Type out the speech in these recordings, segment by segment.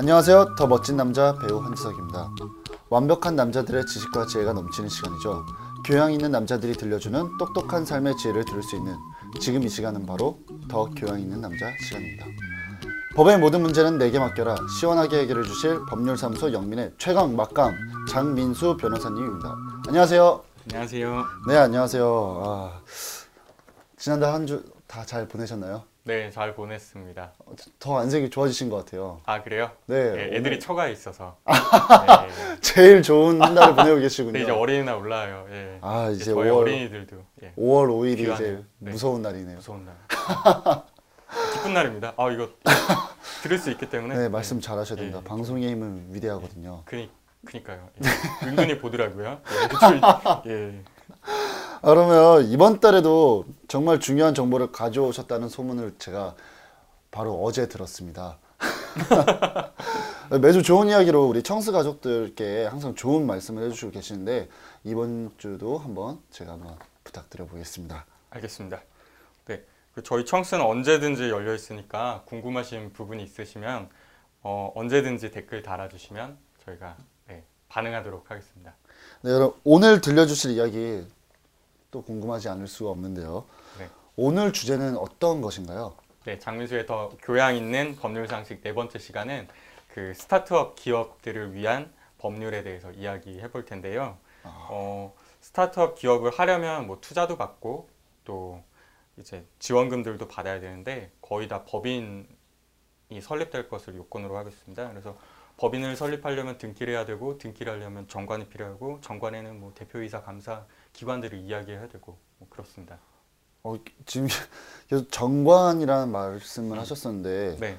안녕하세요. 더 멋진 남자 배우 한지석입니다. 완벽한 남자들의 지식과 지혜가 넘치는 시간이죠. 교양 있는 남자들이 들려주는 똑똑한 삶의 지혜를 들을 수 있는 지금 이 시간은 바로 더 교양 있는 남자 시간입니다. 법의 모든 문제는 내게 맡겨라. 시원하게 해결해 주실 법률사무소 영민의 최강 막강 장민수 변호사님입니다. 안녕하세요. 안녕하세요. 네, 안녕하세요. 아, 지난달 한 주 다 잘 보내셨나요? 네, 잘 보냈습니다. 더 안색이 좋아지신 것 같아요. 아 그래요? 네, 네, 오늘 애들이 처가 있어서. 네, 제일 좋은 한 달을 보내고 계시군요. 네, 이제 어린이날 올라와요. 예. 아, 이제 저희 5월 어린이들도 예, 5월 5일이 귀하네요. 이제 네. 무서운 날이네요. 무서운 날. 기쁜 날입니다. 아 이거 들을 수 있기 때문에. 네, 말씀 잘 하셔야 됩니다. 예. 방송의 힘은 위대하거든요. 그니 그니까요. 예. 은근히 보더라고요. 예, 저희- 예. 아, 그러면 이번 달에도 정말 중요한 정보를 가져오셨다는 소문을 제가 바로 어제 들었습니다. 매주 좋은 이야기로 우리 청스 가족들께 항상 좋은 말씀을 해주시고 계시는데 이번 주도 한번 제가 한번 부탁드려 보겠습니다. 알겠습니다. 네, 그 저희 청스는 언제든지 열려 있으니까 궁금하신 부분이 있으시면 어, 언제든지 댓글 달아주시면 저희가 네, 반응하도록 하겠습니다. 네, 여러분 오늘 들려주실 이야기 또 궁금하지 않을 수가 없는데요. 네. 오늘 주제는 어떤 것인가요? 네, 장민수의 더 교양 있는 법률 상식 네 번째 시간은 그 스타트업 기업들을 위한 법률에 대해서 이야기해 볼 텐데요. 어, 스타트업 기업을 하려면 뭐 투자도 받고 또 이제 지원금들도 받아야 되는데 거의 다 법인이 설립될 것을 요건으로 하고 있습니다. 그래서 법인을 설립하려면 등기를 해야 되고 등기를 하려면 정관이 필요하고 정관에는 뭐 대표이사 감사 기관들을 이야기해야 되고 뭐 그렇습니다. 어, 지금 계속 정관이라는 말씀을 하셨었는데 네,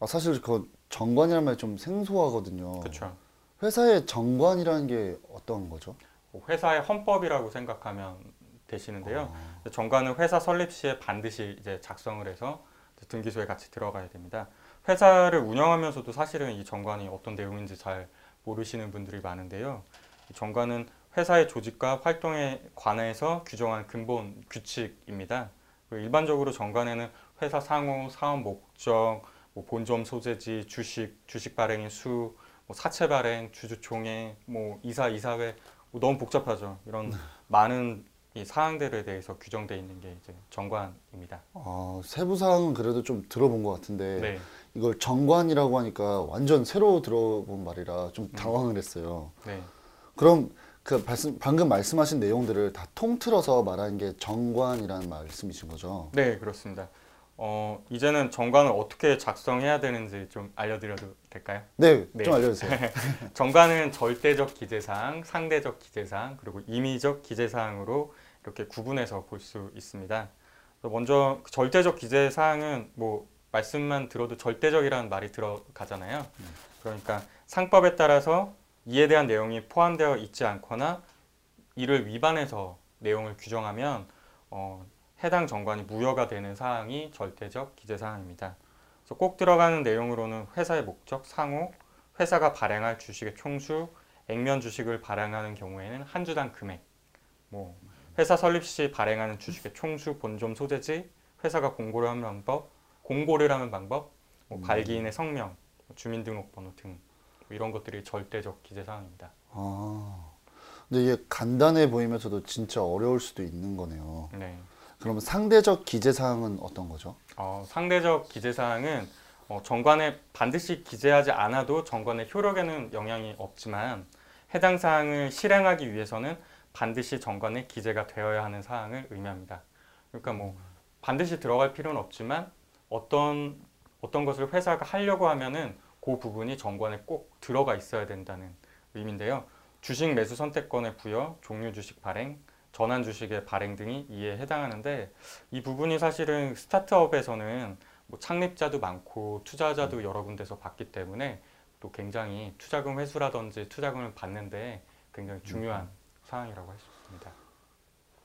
아, 사실 그 정관이라는 말이 좀 생소하거든요. 그렇죠. 회사의 정관이라는 게 어떤 거죠? 뭐 회사의 헌법이라고 생각하면 되시는데요. 정관은 회사 설립 시에 반드시 이제 작성을 해서 등기소에 같이 들어가야 됩니다. 회사를 운영하면서도 사실은 이 정관이 어떤 내용인지 잘 모르시는 분들이 많은데요. 이 정관은 회사의 조직과 활동에 관해서 규정한 근본 규칙입니다. 그리고 일반적으로 정관에는 회사 상호, 사업 목적, 뭐 본점 소재지, 주식, 주식 발행의 수, 뭐 사채 발행, 주주 총회, 뭐 이사, 이사회 뭐 너무 복잡하죠. 이런 많은 이 사항들에 대해서 규정되어 있는 게 이제 정관입니다. 아, 세부 사항은 그래도 좀 들어본 것 같은데 네, 이걸 정관이라고 하니까 완전 새로 들어본 말이라 음. 좀 당황을 했어요. 네, 그럼 그 말씀, 방금 말씀하신 내용들을 다 통틀어서 말하는 게 정관이라는 말씀이신 거죠? 네 그렇습니다. 어, 이제는 정관을 어떻게 작성해야 되는지 좀 알려드려도 될까요? 네, 네. 좀 알려주세요. 정관은 절대적 기재사항, 상대적 기재사항, 그리고 임의적 기재사항으로 이렇게 구분해서 볼 수 있습니다. 먼저 절대적 기재사항은 뭐 말씀만 들어도 절대적이라는 말이 들어가잖아요. 그러니까 상법에 따라서 이에 대한 내용이 포함되어 있지 않거나 이를 위반해서 내용을 규정하면 어, 해당 정관이 무효가 되는 사항이 절대적 기재사항입니다. 그래서 꼭 들어가는 내용으로는 회사의 목적, 상호, 회사가 발행할 주식의 총수, 액면 주식을 발행하는 경우에는 한 주당 금액, 뭐 회사 설립 시 발행하는 주식의 총수, 본점 소재지, 회사가 공고를 하는 방법, 공고를 하는 방법, 뭐 발기인의 성명, 뭐 주민등록번호 등뭐 이런 것들이 절대적 기재 사항입니다. 아, 근데 이게 간단해 보이면서도 진짜 어려울 수도 있는 거네요. 네. 그러면 상대적 기재 사항은 어떤 거죠? 어, 상대적 기재 사항은 어, 정관에 반드시 기재하지 않아도 정관의 효력에는 영향이 없지만 해당 사항을 실행하기 위해서는 반드시 정관에 기재가 되어야 하는 사항을 의미합니다. 그러니까 뭐 반드시 들어갈 필요는 없지만 어떤 어떤 것을 회사가 하려고 하면은 그 부분이 정관에 꼭 들어가 있어야 된다는 의미인데요. 주식 매수 선택권의 부여, 종류 주식 발행, 전환 주식의 발행 등이 이에 해당하는데 이 부분이 사실은 스타트업에서는 뭐 창립자도 많고 투자자도 여러 군데서 받기 때문에 또 굉장히 투자금 회수라든지 투자금을 받는데 굉장히 중요한 사항이라고 할 수 있습니다.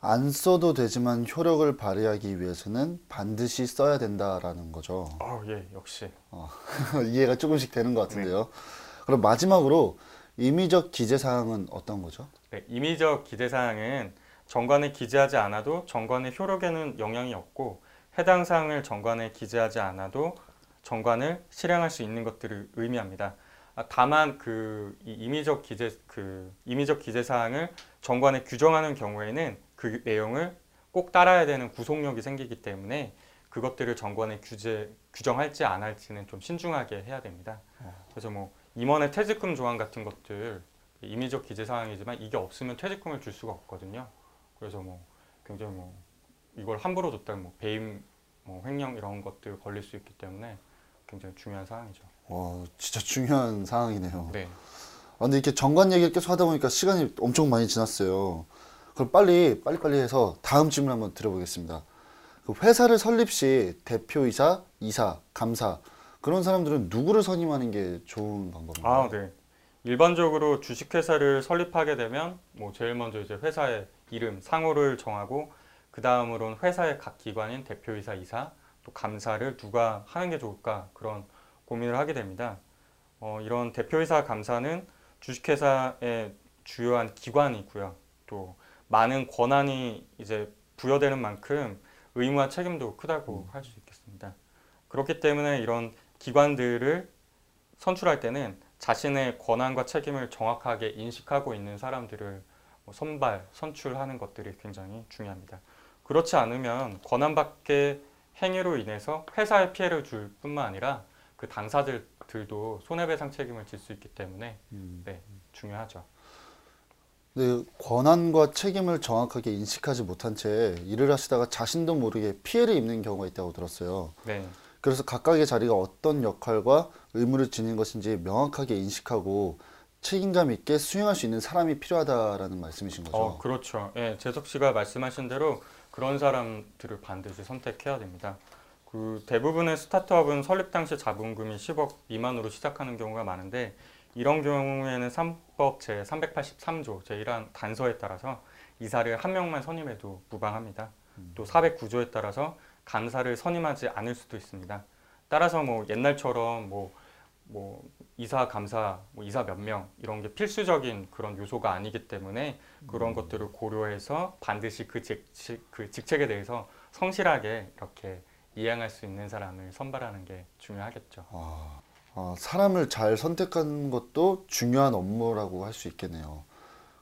안 써도 되지만 효력을 발휘하기 위해서는 반드시 써야 된다라는 거죠. 어, 예, 역시. 이해가 조금씩 되는 것 같은데요. 그럼 마지막으로 임의적 기재 사항은 어떤 거죠? 네, 임의적 기재 사항은 정관에 기재하지 않아도 정관의 효력에는 영향이 없고 해당 사항을 정관에 기재하지 않아도 정관을 실행할 수 있는 것들을 의미합니다. 아, 다만 그이 임의적 기재 그 임의적 기재 사항을 정관에 규정하는 경우에는 그 내용을 꼭 따라야 되는 구속력이 생기기 때문에 그것들을 정관에 규제 규정할지 안 할지는 좀 신중하게 해야 됩니다. 그래서 뭐 임원의 퇴직금 조항 같은 것들 임의적 기재 사항이지만 이게 없으면 퇴직금을 줄 수가 없거든요. 그래서 뭐 굉장히 뭐 이걸 함부로 줬다면 뭐 배임, 뭐 횡령 이런 것들 걸릴 수 있기 때문에 굉장히 중요한 사항이죠. 와, 진짜 중요한 상황이네요. 네. 아, 근데 이렇게 정관 얘기를 계속 하다 보니까 시간이 엄청 많이 지났어요. 그럼 빨리 빨리 빨리 해서 다음 질문 한번 드려보겠습니다. 그 회사를 설립 시 대표이사, 이사, 감사 그런 사람들은 누구를 선임하는 게 좋은 방법인가요? 아, 네. 일반적으로 주식회사를 설립하게 되면 뭐 제일 먼저 이제 회사의 이름, 상호를 정하고 그 다음으로는 회사의 각 기관인 대표이사, 이사, 또 감사를 누가 하는 게 좋을까 그런 고민을 하게 됩니다. 어, 이런 대표이사 감사는 주식회사의 주요한 기관이고요. 또 많은 권한이 이제 부여되는 만큼 의무와 책임도 크다고 할수 있겠습니다. 그렇기 때문에 이런 기관들을 선출할 때는 자신의 권한과 책임을 정확하게 인식하고 있는 사람들을 뭐 선발, 선출하는 것들이 굉장히 중요합니다. 그렇지 않으면 권한 밖의 행위로 인해서 회사에 피해를 줄 뿐만 아니라 그 당사자들도 손해배상 책임을 질 수 있기 때문에 음. 네, 중요하죠. 근데 권한과 책임을 정확하게 인식하지 못한 채 일을 하시다가 자신도 모르게 피해를 입는 경우가 있다고 들었어요. 네, 그래서 각각의 자리가 어떤 역할과 의무를 지닌 것인지 명확하게 인식하고 책임감 있게 수행할 수 있는 사람이 필요하다라는 말씀이신 거죠. 어, 그렇죠. 예, 재석 씨가 말씀하신 대로 그런 사람들을 반드시 선택해야 됩니다. 그 대부분의 스타트업은 설립 당시 자본금이 10억 미만으로 시작하는 경우가 많은데 이런 경우에는 3법 제 383조 제1항 단서에 따라서 이사를 한 명만 선임해도 무방합니다. 또 409조에 따라서 감사를 선임하지 않을 수도 있습니다. 따라서 뭐 옛날처럼 뭐, 뭐 이사 감사, 뭐 이사 몇 명 이런 게 필수적인 그런 요소가 아니기 때문에 그런 것들을 고려해서 반드시 그, 직책, 그 직책에 대해서 성실하게 이렇게 이행할 수 있는 사람을 선발하는 게 중요하겠죠. 아, 아, 사람을 잘 선택하는 것도 중요한 업무라고 할 수 있겠네요.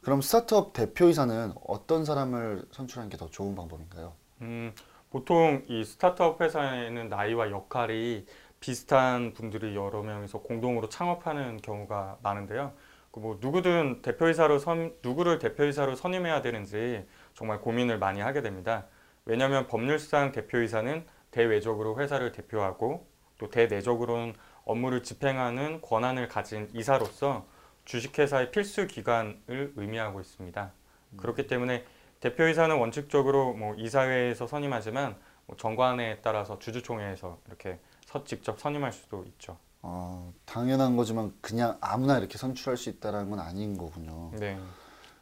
그럼 스타트업 대표이사는 어떤 사람을 선출하는 게 더 좋은 방법인가요? 음, 보통 이 스타트업 회사에는 나이와 역할이 비슷한 분들이 여러 명이서 공동으로 창업하는 경우가 많은데요. 그뭐 누구든 대표이사로 선 누구를 대표이사로 선임해야 되는지 정말 고민을 많이 하게 됩니다. 왜냐하면 법률상 대표이사는 대외적으로 회사를 대표하고 또 대내적으로는 업무를 집행하는 권한을 가진 이사로서 주식회사의 필수 기관을 의미하고 있습니다. 그렇기 때문에 대표이사는 원칙적으로 뭐 이사회에서 선임하지만 뭐 정관에 따라서 주주총회에서 이렇게 서 직접 선임할 수도 있죠. 아, 당연한 거지만 그냥 아무나 이렇게 선출할 수 있다는 건 아닌 거군요. 네,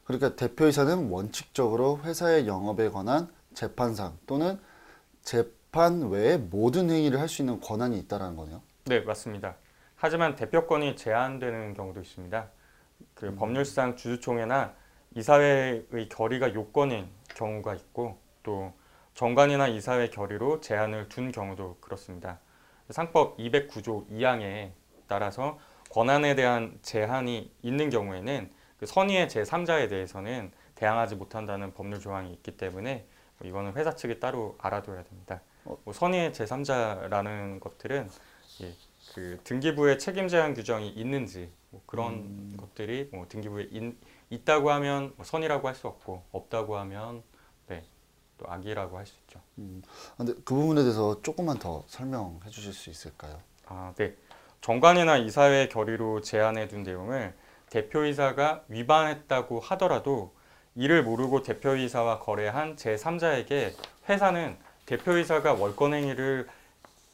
그러니까 대표이사는 원칙적으로 회사의 영업에 관한 재판상 또는 재판 외의 모든 행위를 할 수 있는 권한이 있다라는 거네요. 네 맞습니다. 하지만 대표권이 제한되는 경우도 있습니다. 그 법률상 주주총회나 이사회의 결의가 요건인 경우가 있고 또 정관이나 이사회 결의로 제한을 둔 경우도 그렇습니다. 상법 209조 2항에 따라서 권한에 대한 제한이 있는 경우에는 그 선의의 제3자에 대해서는 대항하지 못한다는 법률 조항이 있기 때문에 뭐 이거는 회사 측이 따로 알아둬야 됩니다. 뭐 선의의 제3자라는 것들은 예, 그 등기부에 책임 제한 규정이 있는지 뭐 그런 것들이 뭐 등기부에 인- 있다고 하면 뭐 선이라고 할 수 없고 없다고 하면 네, 또 악이라고 할 수 있죠. 근데 그 부분에 대해서 조금만 더 설명해 주실 수 있을까요? 아, 네. 정관이나 이사회 결의로 제안해 둔 내용을 대표이사가 위반했다고 하더라도 이를 모르고 대표이사와 거래한 제3자에게 회사는 대표이사가 월권 행위를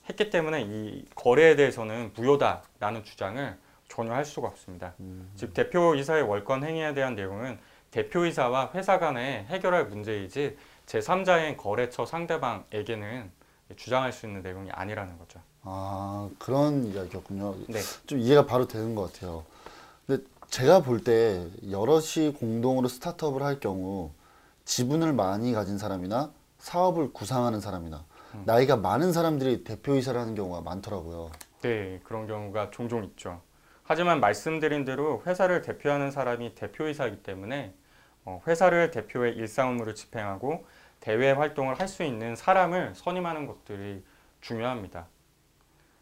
했기 때문에 이 거래에 대해서는 무효다라는 주장을 전혀 할 수가 없습니다. 즉 대표이사의 월권 행위에 대한 내용은 대표이사와 회사 간에 해결할 문제이지 제3자인 거래처 상대방에게는 주장할 수 있는 내용이 아니라는 거죠. 아, 그런 이야기였군요. 네. 좀 이해가 바로 되는 것 같아요. 근데 제가 볼 때 여럿이 공동으로 스타트업을 할 경우 지분을 많이 가진 사람이나 사업을 구상하는 사람이나 나이가 많은 사람들이 대표이사를 하는 경우가 많더라고요. 네, 그런 경우가 종종 있죠. 하지만 말씀드린 대로 회사를 대표하는 사람이 대표이사이기 때문에 어, 회사를 대표의 일상 업무를 집행하고 대외 활동을 할 수 있는 사람을 선임하는 것들이 중요합니다.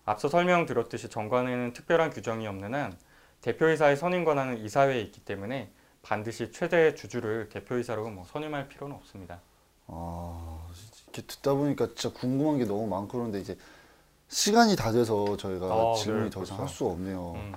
앞서 설명드렸듯이 정관에는 특별한 규정이 없는 한 대표이사의 선임 권한은 이사회에 있기 때문에 반드시 최대 주주를 대표이사로 뭐 선임할 필요는 없습니다. 아, 이렇게 듣다 보니까 진짜 궁금한 게 너무 많고 그런데 이제 시간이 다 돼서 저희가 아, 질문이 네, 더 이상 벌써. 할 수가 없네요. 음,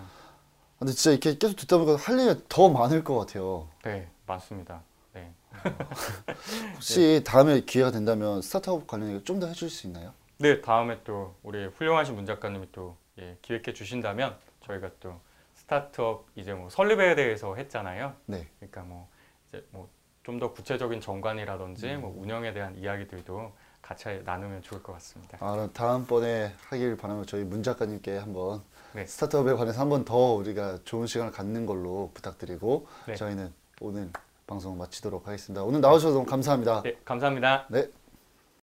근데 진짜 이렇게 계속 듣다 보니까 할 얘기가 더 많을 것 같아요. 네, 맞습니다. 네. 혹시 다음에 기회가 된다면 스타트업 관련 얘기 좀 더 해줄 수 있나요? 네, 다음에 또 우리 훌륭하신 문 작가님이 또 예, 기획해 주신다면 저희가 또 스타트업 이제 뭐 설립에 대해서 했잖아요. 네. 그러니까 뭐 이제 뭐 좀 더 구체적인 정관이라든지 뭐 운영에 대한 이야기들도 같이 나누면 좋을 것 같습니다. 아, 다음번에 하길 바라면 저희 문 작가님께 한번 네. 스타트업에 관해서 한번 더 우리가 좋은 시간을 갖는 걸로 부탁드리고 네. 저희는 오늘 방송 마치도록 하겠습니다. 오늘 나와주셔서 너무 감사합니다. 네, 감사합니다. 네.